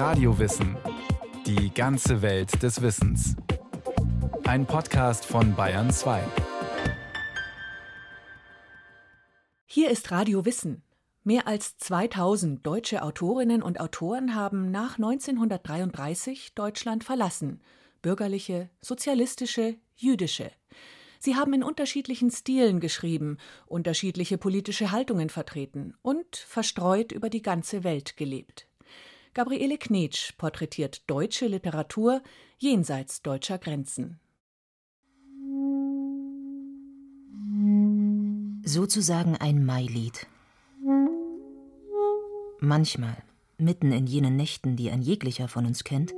Radiowissen. Die ganze Welt des Wissens. Ein Podcast von Bayern 2. Hier ist Radio Wissen. Mehr als 2000 deutsche Autorinnen und Autoren haben nach 1933 Deutschland verlassen. Bürgerliche, sozialistische, jüdische. Sie haben in unterschiedlichen Stilen geschrieben, unterschiedliche politische Haltungen vertreten und verstreut über die ganze Welt gelebt. Gabriele Knetsch porträtiert deutsche Literatur jenseits deutscher Grenzen. Sozusagen ein Mailied. Manchmal, mitten in jenen Nächten, die ein jeglicher von uns kennt,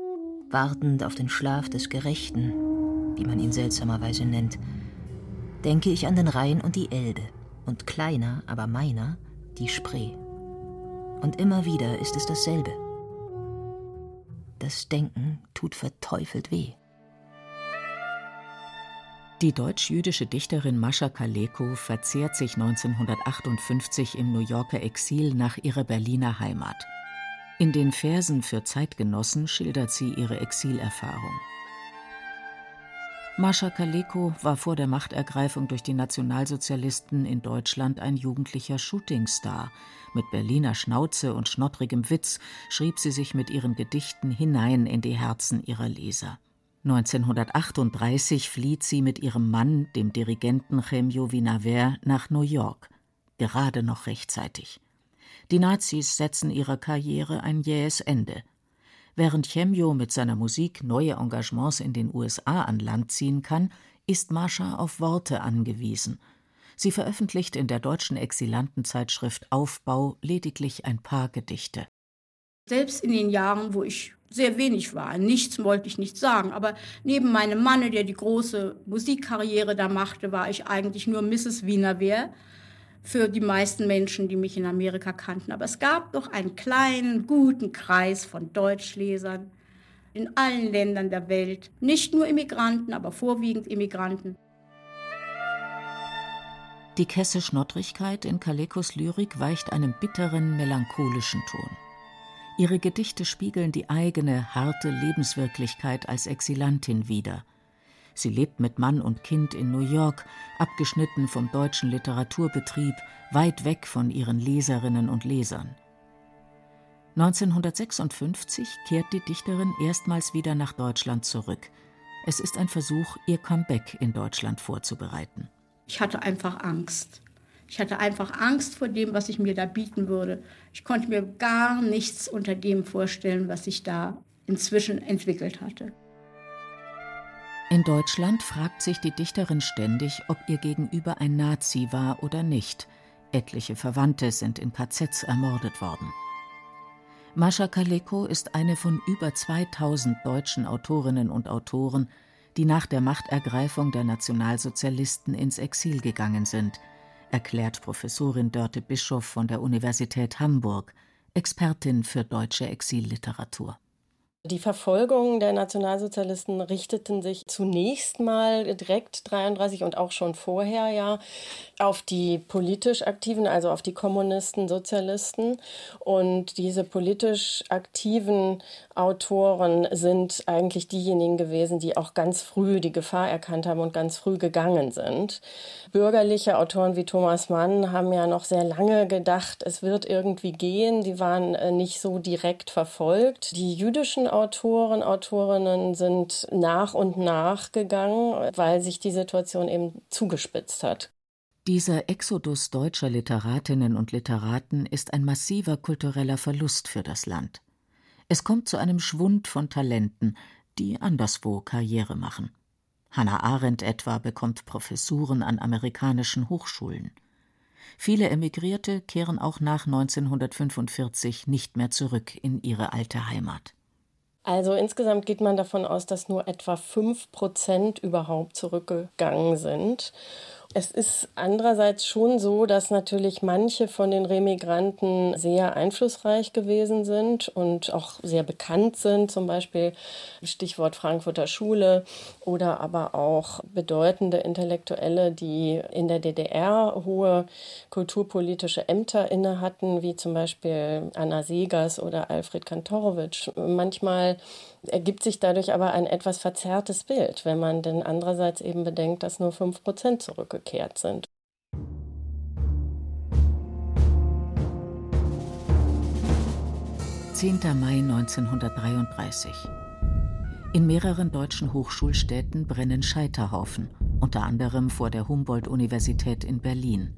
wartend auf den Schlaf des Gerechten, wie man ihn seltsamerweise nennt, denke ich an den Rhein und die Elbe und kleiner, aber meiner, die Spree. Und immer wieder ist es dasselbe. Das Denken tut verteufelt weh. Die deutsch-jüdische Dichterin Mascha Kaleko verzehrt sich 1958 im New Yorker Exil nach ihrer Berliner Heimat. In den Versen für Zeitgenossen schildert sie ihre Exilerfahrung. Mascha Kaleko war vor der Machtergreifung durch die Nationalsozialisten in Deutschland ein jugendlicher Shootingstar. Mit Berliner Schnauze und schnottrigem Witz schrieb sie sich mit ihren Gedichten hinein in die Herzen ihrer Leser. 1938 flieht sie mit ihrem Mann, dem Dirigenten Chemio Vinaver, nach New York. Gerade noch rechtzeitig. Die Nazis setzen ihrer Karriere ein jähes Ende. Während Chemio mit seiner Musik neue Engagements in den USA an Land ziehen kann, ist Mascha auf Worte angewiesen. Sie veröffentlicht in der deutschen Exilantenzeitschrift Aufbau lediglich ein paar Gedichte. Selbst in den Jahren, wo ich sehr wenig war, nichts wollte ich nicht sagen, aber neben meinem Manne, der die große Musikkarriere da machte, war ich eigentlich nur Mrs. Wiener Wehr für die meisten Menschen, die mich in Amerika kannten. Aber es gab doch einen kleinen, guten Kreis von Deutschlesern in allen Ländern der Welt. Nicht nur Immigranten, aber vorwiegend Immigranten. Die kesse Schnottrigkeit in Kalekos Lyrik weicht einem bitteren, melancholischen Ton. Ihre Gedichte spiegeln die eigene, harte Lebenswirklichkeit als Exilantin wider. Sie lebt mit Mann und Kind in New York, abgeschnitten vom deutschen Literaturbetrieb, weit weg von ihren Leserinnen und Lesern. 1956 kehrt die Dichterin erstmals wieder nach Deutschland zurück. Es ist ein Versuch, ihr Comeback in Deutschland vorzubereiten. Ich hatte einfach Angst. Ich hatte einfach Angst vor dem, was ich mir da bieten würde. Ich konnte mir gar nichts unter dem vorstellen, was sich da inzwischen entwickelt hatte. In Deutschland fragt sich die Dichterin ständig, ob ihr Gegenüber ein Nazi war oder nicht. Etliche Verwandte sind in KZs ermordet worden. Mascha Kaleko ist eine von über 2000 deutschen Autorinnen und Autoren, die nach der Machtergreifung der Nationalsozialisten ins Exil gegangen sind, erklärt Professorin Dörte Bischof von der Universität Hamburg, Expertin für deutsche Exilliteratur. Die Verfolgung der Nationalsozialisten richteten sich zunächst mal direkt 33 und auch schon vorher ja auf die politisch Aktiven, also auf die Kommunisten, Sozialisten. Und diese politisch aktiven Autoren sind eigentlich diejenigen gewesen, die auch ganz früh die Gefahr erkannt haben und ganz früh gegangen sind. Bürgerliche Autoren wie Thomas Mann haben ja noch sehr lange gedacht, es wird irgendwie gehen. Die waren äh, nicht so direkt verfolgt. Die jüdischen Autoren, Autorinnen sind nach und nach gegangen, weil sich die Situation eben zugespitzt hat. Dieser Exodus deutscher Literatinnen und Literaten ist ein massiver kultureller Verlust für das Land. Es kommt zu einem Schwund von Talenten, die anderswo Karriere machen. Hannah Arendt etwa bekommt Professuren an amerikanischen Hochschulen. Viele Emigrierte kehren auch nach 1945 nicht mehr zurück in ihre alte Heimat. Also insgesamt geht man davon aus, dass nur etwa fünf Prozent überhaupt zurückgegangen sind. Es ist andererseits schon so, dass natürlich manche von den Remigranten sehr einflussreich gewesen sind und auch sehr bekannt sind, zum Beispiel Stichwort Frankfurter Schule oder aber auch bedeutende Intellektuelle, die in der DDR hohe kulturpolitische Ämter inne hatten, wie zum Beispiel Anna Segers oder Alfred Kantorowitsch. Manchmal ergibt sich dadurch aber ein etwas verzerrtes Bild, wenn man denn andererseits eben bedenkt, dass nur 5 Prozent zurückgekehrt sind. Zehnter Mai 1933. In mehreren deutschen Hochschulstädten brennen Scheiterhaufen, unter anderem vor der Humboldt-Universität in Berlin.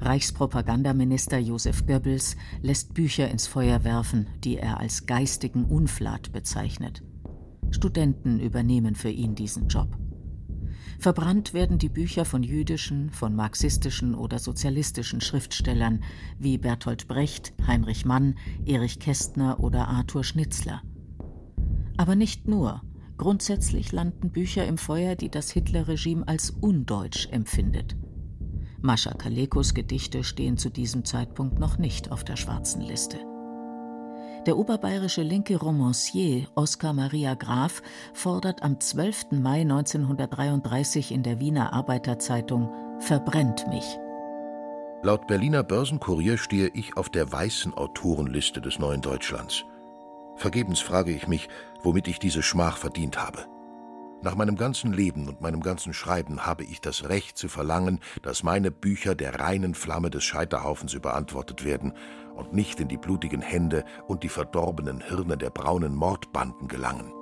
Reichspropagandaminister Josef Goebbels lässt Bücher ins Feuer werfen, die er als geistigen Unflat bezeichnet. Studenten übernehmen für ihn diesen Job. Verbrannt werden die Bücher von jüdischen, von marxistischen oder sozialistischen Schriftstellern wie Bertolt Brecht, Heinrich Mann, Erich Kästner oder Arthur Schnitzler. Aber nicht nur. Grundsätzlich landen Bücher im Feuer, die das Hitlerregime als undeutsch empfindet. Mascha Kalekos Gedichte stehen zu diesem Zeitpunkt noch nicht auf der schwarzen Liste. Der oberbayerische linke Romancier Oskar Maria Graf fordert am 12. Mai 1933 in der Wiener Arbeiterzeitung Verbrennt mich. Laut Berliner Börsenkurier stehe ich auf der weißen Autorenliste des neuen Deutschlands. Vergebens frage ich mich, womit ich diese Schmach verdient habe. Nach meinem ganzen Leben und meinem ganzen Schreiben habe ich das Recht zu verlangen, dass meine Bücher der reinen Flamme des Scheiterhaufens überantwortet werden und nicht in die blutigen Hände und die verdorbenen Hirne der braunen Mordbanden gelangen.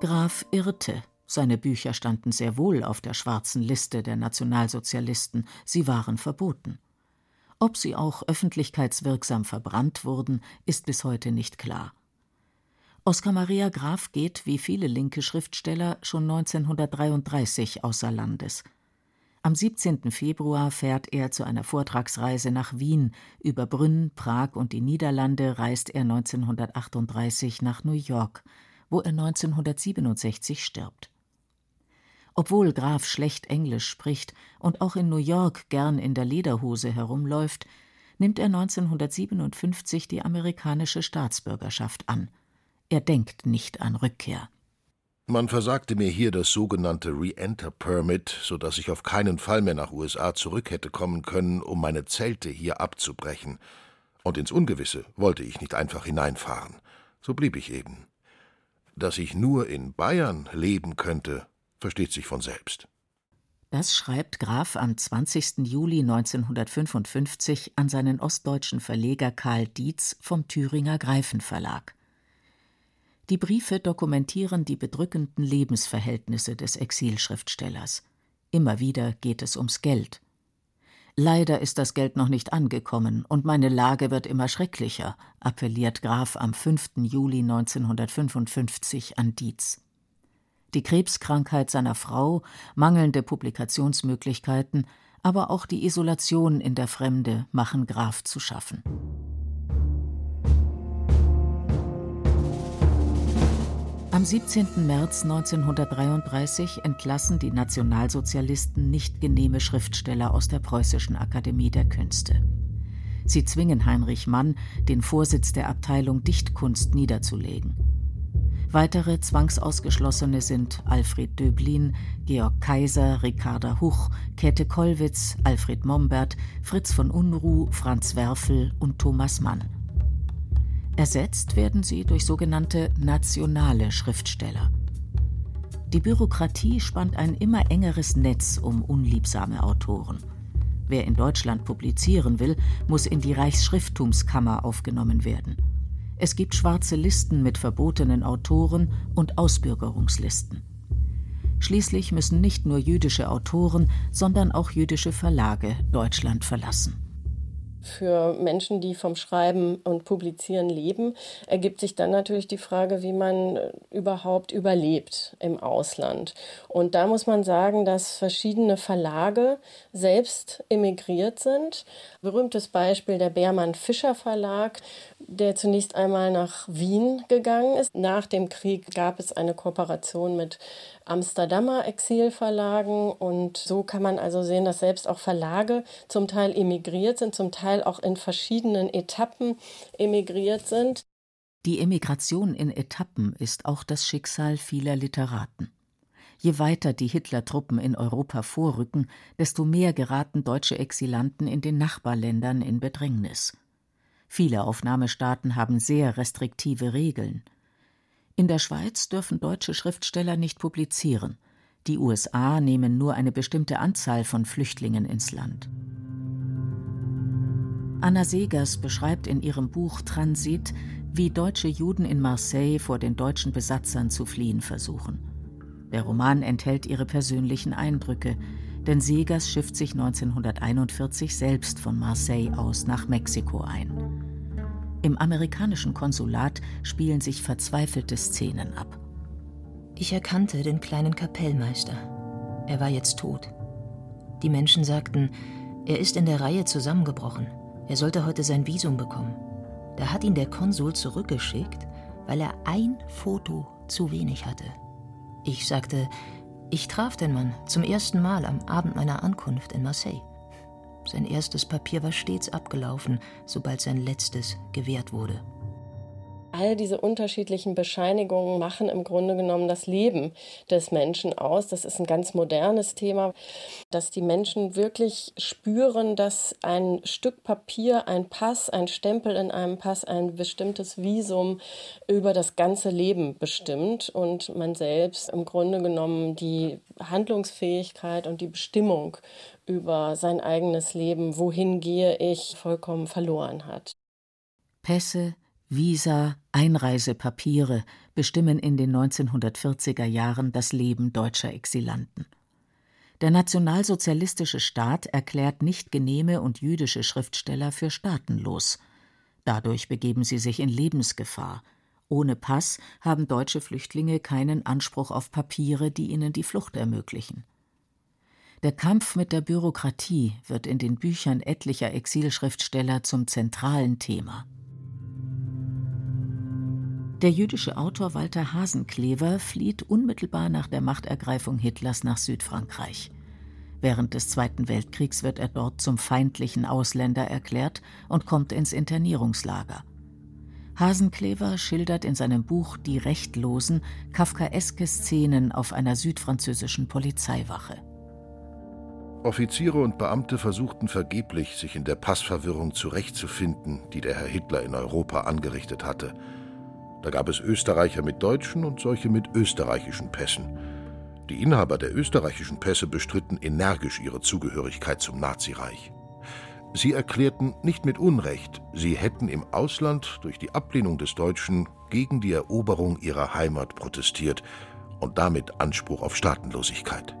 Graf irrte. Seine Bücher standen sehr wohl auf der schwarzen Liste der Nationalsozialisten, sie waren verboten. Ob sie auch öffentlichkeitswirksam verbrannt wurden, ist bis heute nicht klar. Oskar Maria Graf geht, wie viele linke Schriftsteller, schon 1933 außer Landes. Am 17. Februar fährt er zu einer Vortragsreise nach Wien. Über Brünn, Prag und die Niederlande reist er 1938 nach New York, wo er 1967 stirbt. Obwohl Graf schlecht Englisch spricht und auch in New York gern in der Lederhose herumläuft, nimmt er 1957 die amerikanische Staatsbürgerschaft an. Er denkt nicht an Rückkehr. Man versagte mir hier das sogenannte Re-Enter Permit, so dass ich auf keinen Fall mehr nach USA zurück hätte kommen können, um meine Zelte hier abzubrechen. Und ins Ungewisse wollte ich nicht einfach hineinfahren. So blieb ich eben. Dass ich nur in Bayern leben könnte, versteht sich von selbst. Das schreibt Graf am 20. Juli 1955 an seinen ostdeutschen Verleger Karl Dietz vom Thüringer Greifenverlag. Die Briefe dokumentieren die bedrückenden Lebensverhältnisse des Exilschriftstellers. Immer wieder geht es ums Geld. Leider ist das Geld noch nicht angekommen und meine Lage wird immer schrecklicher, appelliert Graf am 5. Juli 1955 an Dietz. Die Krebskrankheit seiner Frau, mangelnde Publikationsmöglichkeiten, aber auch die Isolation in der Fremde machen Graf zu schaffen. Am 17. März 1933 entlassen die Nationalsozialisten nicht genehme Schriftsteller aus der Preußischen Akademie der Künste. Sie zwingen Heinrich Mann, den Vorsitz der Abteilung Dichtkunst niederzulegen. Weitere Zwangsausgeschlossene sind Alfred Döblin, Georg Kaiser, Ricarda Huch, Käthe Kollwitz, Alfred Mombert, Fritz von Unruh, Franz Werfel und Thomas Mann. Ersetzt werden sie durch sogenannte nationale Schriftsteller. Die Bürokratie spannt ein immer engeres Netz um unliebsame Autoren. Wer in Deutschland publizieren will, muss in die Reichsschrifttumskammer aufgenommen werden. Es gibt schwarze Listen mit verbotenen Autoren und Ausbürgerungslisten. Schließlich müssen nicht nur jüdische Autoren, sondern auch jüdische Verlage Deutschland verlassen. Für Menschen, die vom Schreiben und Publizieren leben, ergibt sich dann natürlich die Frage, wie man äh, überhaupt überlebt im Ausland. Und da muss man sagen, dass verschiedene Verlage selbst emigriert sind. Berühmtes Beispiel der Beermann Fischer Verlag der zunächst einmal nach Wien gegangen ist. Nach dem Krieg gab es eine Kooperation mit Amsterdamer Exilverlagen und so kann man also sehen, dass selbst auch Verlage zum Teil emigriert sind, zum Teil auch in verschiedenen Etappen emigriert sind. Die Emigration in Etappen ist auch das Schicksal vieler Literaten. Je weiter die Hitlertruppen in Europa vorrücken, desto mehr geraten deutsche Exilanten in den Nachbarländern in Bedrängnis. Viele Aufnahmestaaten haben sehr restriktive Regeln. In der Schweiz dürfen deutsche Schriftsteller nicht publizieren. Die USA nehmen nur eine bestimmte Anzahl von Flüchtlingen ins Land. Anna Segers beschreibt in ihrem Buch Transit, wie deutsche Juden in Marseille vor den deutschen Besatzern zu fliehen versuchen. Der Roman enthält ihre persönlichen Eindrücke, denn Segers schifft sich 1941 selbst von Marseille aus nach Mexiko ein. Im amerikanischen Konsulat spielen sich verzweifelte Szenen ab. Ich erkannte den kleinen Kapellmeister. Er war jetzt tot. Die Menschen sagten, er ist in der Reihe zusammengebrochen. Er sollte heute sein Visum bekommen. Da hat ihn der Konsul zurückgeschickt, weil er ein Foto zu wenig hatte. Ich sagte, ich traf den Mann zum ersten Mal am Abend meiner Ankunft in Marseille. Sein erstes Papier war stets abgelaufen, sobald sein letztes gewährt wurde. All diese unterschiedlichen Bescheinigungen machen im Grunde genommen das Leben des Menschen aus. Das ist ein ganz modernes Thema, dass die Menschen wirklich spüren, dass ein Stück Papier, ein Pass, ein Stempel in einem Pass, ein bestimmtes Visum über das ganze Leben bestimmt und man selbst im Grunde genommen die Handlungsfähigkeit und die Bestimmung über sein eigenes Leben, wohin gehe ich, vollkommen verloren hat. Pässe, Visa, Einreisepapiere bestimmen in den 1940er Jahren das Leben deutscher Exilanten. Der nationalsozialistische Staat erklärt nicht genehme und jüdische Schriftsteller für staatenlos. Dadurch begeben sie sich in Lebensgefahr. Ohne Pass haben deutsche Flüchtlinge keinen Anspruch auf Papiere, die ihnen die Flucht ermöglichen. Der Kampf mit der Bürokratie wird in den Büchern etlicher Exilschriftsteller zum zentralen Thema. Der jüdische Autor Walter Hasenklever flieht unmittelbar nach der Machtergreifung Hitlers nach Südfrankreich. Während des Zweiten Weltkriegs wird er dort zum feindlichen Ausländer erklärt und kommt ins Internierungslager. Hasenklever schildert in seinem Buch Die Rechtlosen kafkaeske Szenen auf einer südfranzösischen Polizeiwache. Offiziere und Beamte versuchten vergeblich, sich in der Passverwirrung zurechtzufinden, die der Herr Hitler in Europa angerichtet hatte – da gab es Österreicher mit deutschen und solche mit österreichischen Pässen. Die Inhaber der österreichischen Pässe bestritten energisch ihre Zugehörigkeit zum Nazireich. Sie erklärten nicht mit Unrecht, sie hätten im Ausland durch die Ablehnung des Deutschen gegen die Eroberung ihrer Heimat protestiert und damit Anspruch auf Staatenlosigkeit.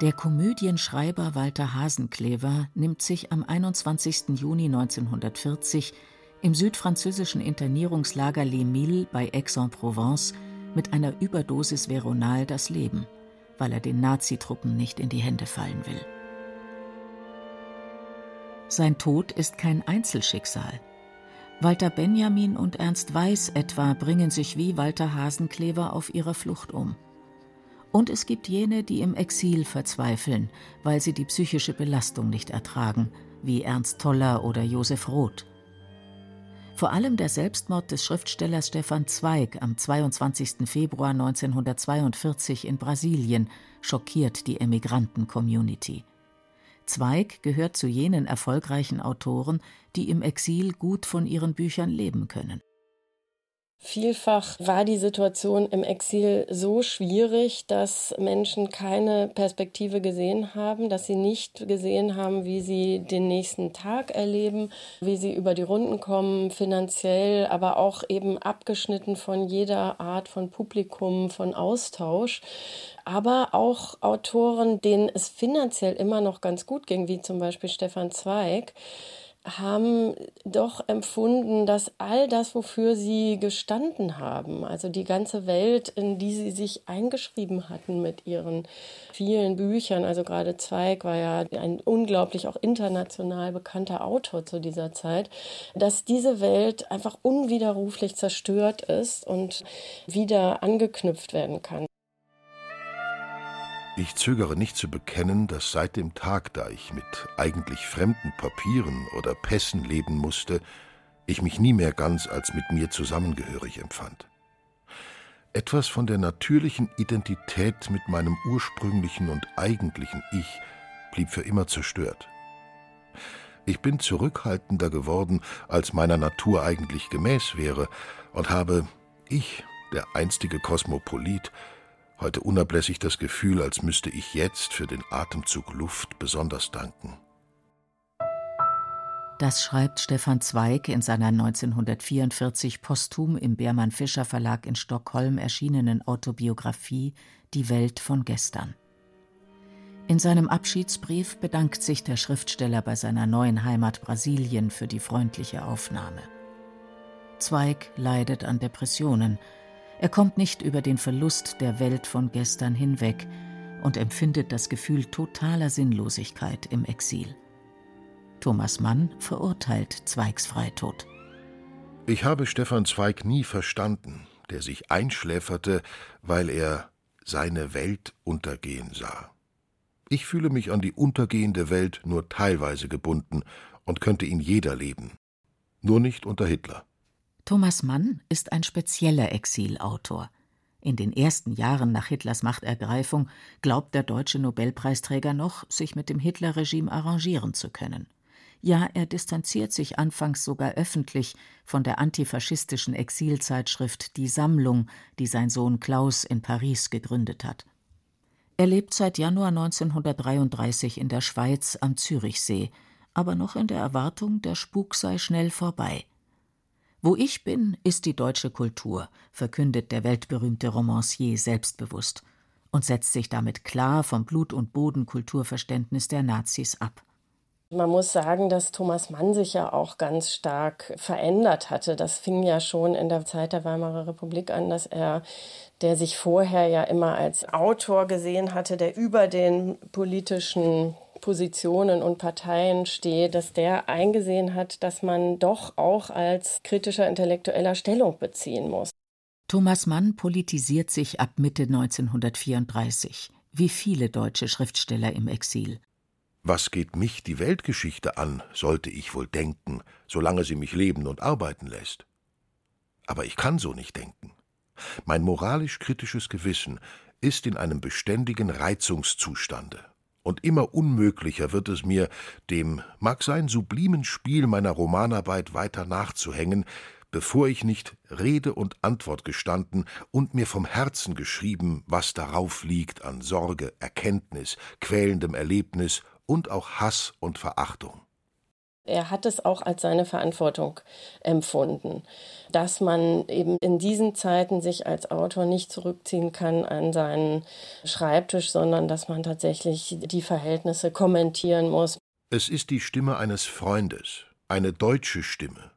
Der Komödienschreiber Walter Hasenklever nimmt sich am 21. Juni 1940 im südfranzösischen Internierungslager Les Milles bei Aix-en-Provence mit einer Überdosis Veronal das Leben, weil er den Nazitruppen nicht in die Hände fallen will. Sein Tod ist kein Einzelschicksal. Walter Benjamin und Ernst Weiß etwa bringen sich wie Walter Hasenklever auf ihrer Flucht um. Und es gibt jene, die im Exil verzweifeln, weil sie die psychische Belastung nicht ertragen, wie Ernst Toller oder Josef Roth. Vor allem der Selbstmord des Schriftstellers Stefan Zweig am 22. Februar 1942 in Brasilien schockiert die Emigranten-Community. Zweig gehört zu jenen erfolgreichen Autoren, die im Exil gut von ihren Büchern leben können. Vielfach war die Situation im Exil so schwierig, dass Menschen keine Perspektive gesehen haben, dass sie nicht gesehen haben, wie sie den nächsten Tag erleben, wie sie über die Runden kommen, finanziell, aber auch eben abgeschnitten von jeder Art von Publikum, von Austausch. Aber auch Autoren, denen es finanziell immer noch ganz gut ging, wie zum Beispiel Stefan Zweig, haben doch empfunden, dass all das, wofür sie gestanden haben, also die ganze Welt, in die sie sich eingeschrieben hatten mit ihren vielen Büchern, also gerade Zweig war ja ein unglaublich auch international bekannter Autor zu dieser Zeit, dass diese Welt einfach unwiderruflich zerstört ist und wieder angeknüpft werden kann. Ich zögere nicht zu bekennen, dass seit dem Tag, da ich mit eigentlich fremden Papieren oder Pässen leben musste, ich mich nie mehr ganz als mit mir zusammengehörig empfand. Etwas von der natürlichen Identität mit meinem ursprünglichen und eigentlichen Ich blieb für immer zerstört. Ich bin zurückhaltender geworden, als meiner Natur eigentlich gemäß wäre, und habe, ich, der einstige Kosmopolit, heute unablässig das Gefühl, als müsste ich jetzt für den Atemzug Luft besonders danken. Das schreibt Stefan Zweig in seiner 1944 posthum im Beermann Fischer Verlag in Stockholm erschienenen Autobiografie Die Welt von gestern. In seinem Abschiedsbrief bedankt sich der Schriftsteller bei seiner neuen Heimat Brasilien für die freundliche Aufnahme. Zweig leidet an Depressionen, er kommt nicht über den Verlust der Welt von gestern hinweg und empfindet das Gefühl totaler Sinnlosigkeit im Exil. Thomas Mann verurteilt Zweigs Freitod. Ich habe Stefan Zweig nie verstanden, der sich einschläferte, weil er seine Welt untergehen sah. Ich fühle mich an die untergehende Welt nur teilweise gebunden und könnte in jeder leben. Nur nicht unter Hitler. Thomas Mann ist ein spezieller Exilautor. In den ersten Jahren nach Hitlers Machtergreifung glaubt der deutsche Nobelpreisträger noch, sich mit dem Hitlerregime arrangieren zu können. Ja, er distanziert sich anfangs sogar öffentlich von der antifaschistischen Exilzeitschrift Die Sammlung, die sein Sohn Klaus in Paris gegründet hat. Er lebt seit Januar 1933 in der Schweiz am Zürichsee, aber noch in der Erwartung, der Spuk sei schnell vorbei. Wo ich bin, ist die deutsche Kultur, verkündet der weltberühmte Romancier selbstbewusst und setzt sich damit klar vom Blut- und Bodenkulturverständnis der Nazis ab. Man muss sagen, dass Thomas Mann sich ja auch ganz stark verändert hatte. Das fing ja schon in der Zeit der Weimarer Republik an, dass er, der sich vorher ja immer als Autor gesehen hatte, der über den politischen Positionen und Parteien steht, dass der eingesehen hat, dass man doch auch als kritischer Intellektueller Stellung beziehen muss. Thomas Mann politisiert sich ab Mitte 1934, wie viele deutsche Schriftsteller im Exil. Was geht mich die Weltgeschichte an, sollte ich wohl denken, solange sie mich leben und arbeiten lässt. Aber ich kann so nicht denken. Mein moralisch-kritisches Gewissen ist in einem beständigen Reizungszustande und immer unmöglicher wird es mir, dem mag sein sublimen Spiel meiner Romanarbeit weiter nachzuhängen, bevor ich nicht Rede und Antwort gestanden und mir vom Herzen geschrieben, was darauf liegt an Sorge, Erkenntnis, quälendem Erlebnis und auch Hass und Verachtung. Er hat es auch als seine Verantwortung empfunden, dass man eben in diesen Zeiten sich als Autor nicht zurückziehen kann an seinen Schreibtisch, sondern dass man tatsächlich die Verhältnisse kommentieren muss. Es ist die Stimme eines Freundes, eine deutsche Stimme,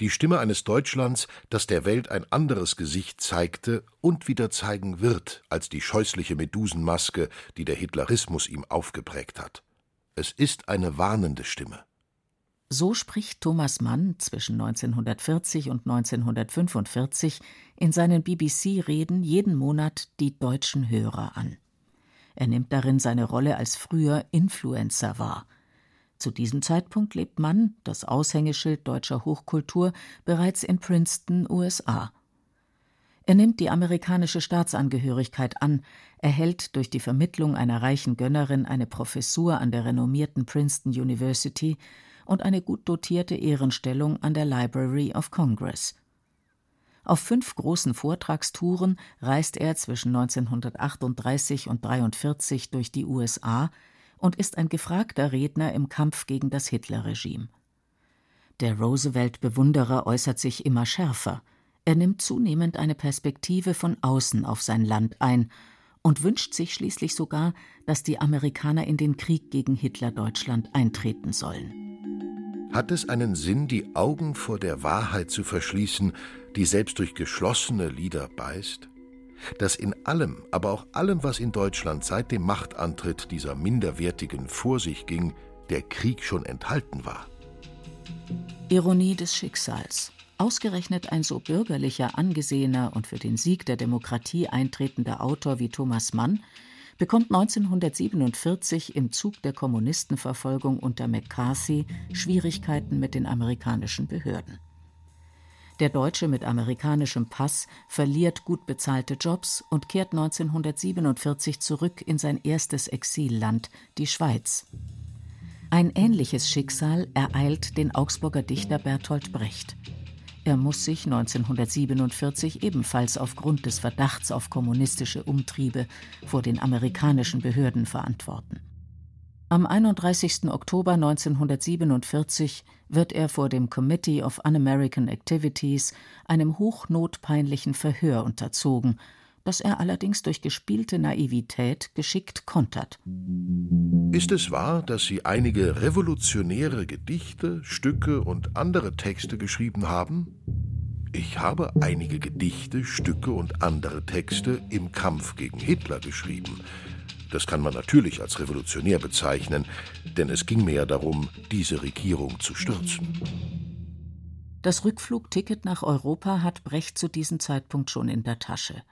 die Stimme eines Deutschlands, das der Welt ein anderes Gesicht zeigte und wieder zeigen wird als die scheußliche Medusenmaske, die der Hitlerismus ihm aufgeprägt hat. Es ist eine warnende Stimme. So spricht Thomas Mann zwischen 1940 und 1945 in seinen BBC-Reden jeden Monat die deutschen Hörer an. Er nimmt darin seine Rolle als früher Influencer wahr. Zu diesem Zeitpunkt lebt Mann, das Aushängeschild deutscher Hochkultur, bereits in Princeton, USA. Er nimmt die amerikanische Staatsangehörigkeit an, erhält durch die Vermittlung einer reichen Gönnerin eine Professur an der renommierten Princeton University und eine gut dotierte Ehrenstellung an der Library of Congress. Auf fünf großen Vortragstouren reist er zwischen 1938 und 1943 durch die USA und ist ein gefragter Redner im Kampf gegen das Hitlerregime. Der Roosevelt-Bewunderer äußert sich immer schärfer. Er nimmt zunehmend eine Perspektive von außen auf sein Land ein und wünscht sich schließlich sogar, dass die Amerikaner in den Krieg gegen Hitler-Deutschland eintreten sollen. Hat es einen Sinn, die Augen vor der Wahrheit zu verschließen, die selbst durch geschlossene Lieder beißt? Dass in allem, aber auch allem, was in Deutschland seit dem Machtantritt dieser Minderwertigen vor sich ging, der Krieg schon enthalten war. Ironie des Schicksals. Ausgerechnet ein so bürgerlicher, angesehener und für den Sieg der Demokratie eintretender Autor wie Thomas Mann bekommt 1947 im Zug der Kommunistenverfolgung unter McCarthy Schwierigkeiten mit den amerikanischen Behörden. Der Deutsche mit amerikanischem Pass verliert gut bezahlte Jobs und kehrt 1947 zurück in sein erstes Exilland, die Schweiz. Ein ähnliches Schicksal ereilt den Augsburger Dichter Bertolt Brecht. Er muss sich 1947 ebenfalls aufgrund des Verdachts auf kommunistische Umtriebe vor den amerikanischen Behörden verantworten. Am 31. Oktober 1947 wird er vor dem Committee of Un-American Activities einem hochnotpeinlichen Verhör unterzogen, das er allerdings durch gespielte Naivität geschickt kontert. Ist es wahr, dass Sie einige revolutionäre Gedichte, Stücke und andere Texte geschrieben haben? Ich habe einige Gedichte, Stücke und andere Texte im Kampf gegen Hitler geschrieben. Das kann man natürlich als revolutionär bezeichnen, denn es ging mir ja darum, diese Regierung zu stürzen. Das Rückflugticket nach Europa hat Brecht zu diesem Zeitpunkt schon in der Tasche.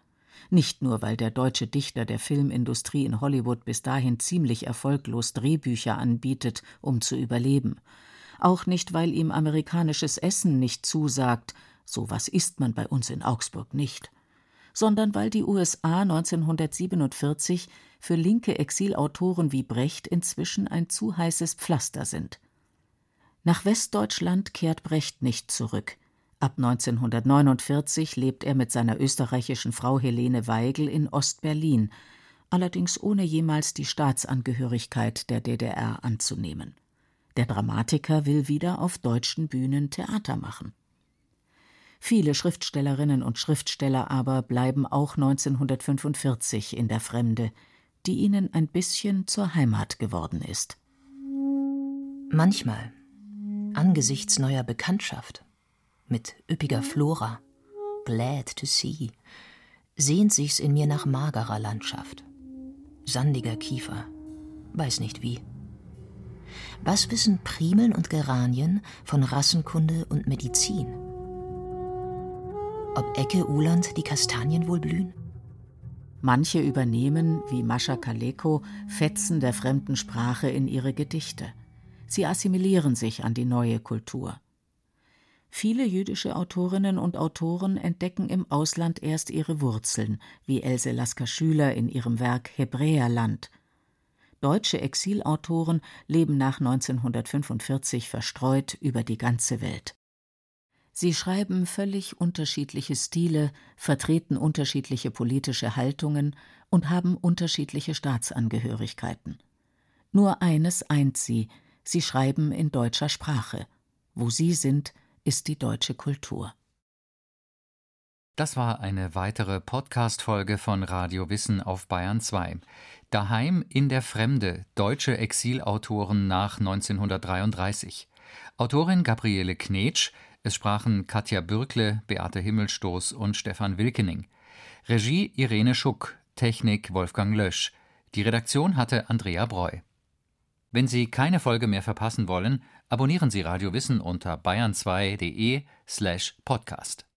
Nicht nur, weil der deutsche Dichter der Filmindustrie in Hollywood bis dahin ziemlich erfolglos Drehbücher anbietet, um zu überleben. Auch nicht, weil ihm amerikanisches Essen nicht zusagt, so was isst man bei uns in Augsburg nicht sondern weil die USA 1947 für linke Exilautoren wie Brecht inzwischen ein zu heißes Pflaster sind. Nach Westdeutschland kehrt Brecht nicht zurück. Ab 1949 lebt er mit seiner österreichischen Frau Helene Weigel in Ostberlin, allerdings ohne jemals die Staatsangehörigkeit der DDR anzunehmen. Der Dramatiker will wieder auf deutschen Bühnen Theater machen. Viele Schriftstellerinnen und Schriftsteller aber bleiben auch 1945 in der Fremde, die ihnen ein bisschen zur Heimat geworden ist. Manchmal, angesichts neuer Bekanntschaft, mit üppiger Flora, glad to see, sehnt sich's in mir nach magerer Landschaft, sandiger Kiefer, weiß nicht wie. Was wissen Primeln und Geranien von Rassenkunde und Medizin? ob Ecke Uland die Kastanien wohl blühen? Manche übernehmen, wie Mascha Kaleko, Fetzen der fremden Sprache in ihre Gedichte. Sie assimilieren sich an die neue Kultur. Viele jüdische Autorinnen und Autoren entdecken im Ausland erst ihre Wurzeln, wie Else Lasker-Schüler in ihrem Werk Hebräerland. Deutsche Exilautoren leben nach 1945 verstreut über die ganze Welt. Sie schreiben völlig unterschiedliche Stile, vertreten unterschiedliche politische Haltungen und haben unterschiedliche Staatsangehörigkeiten. Nur eines eint sie, sie schreiben in deutscher Sprache. Wo sie sind, ist die deutsche Kultur. Das war eine weitere Podcast-Folge von Radio Wissen auf Bayern 2. Daheim in der Fremde, deutsche Exilautoren nach 1933. Autorin Gabriele Knetsch es sprachen Katja Bürkle, Beate Himmelstoß und Stefan Wilkening. Regie Irene Schuck, Technik Wolfgang Lösch. Die Redaktion hatte Andrea Breu. Wenn Sie keine Folge mehr verpassen wollen, abonnieren Sie Radio Wissen unter bayern2.de slash podcast.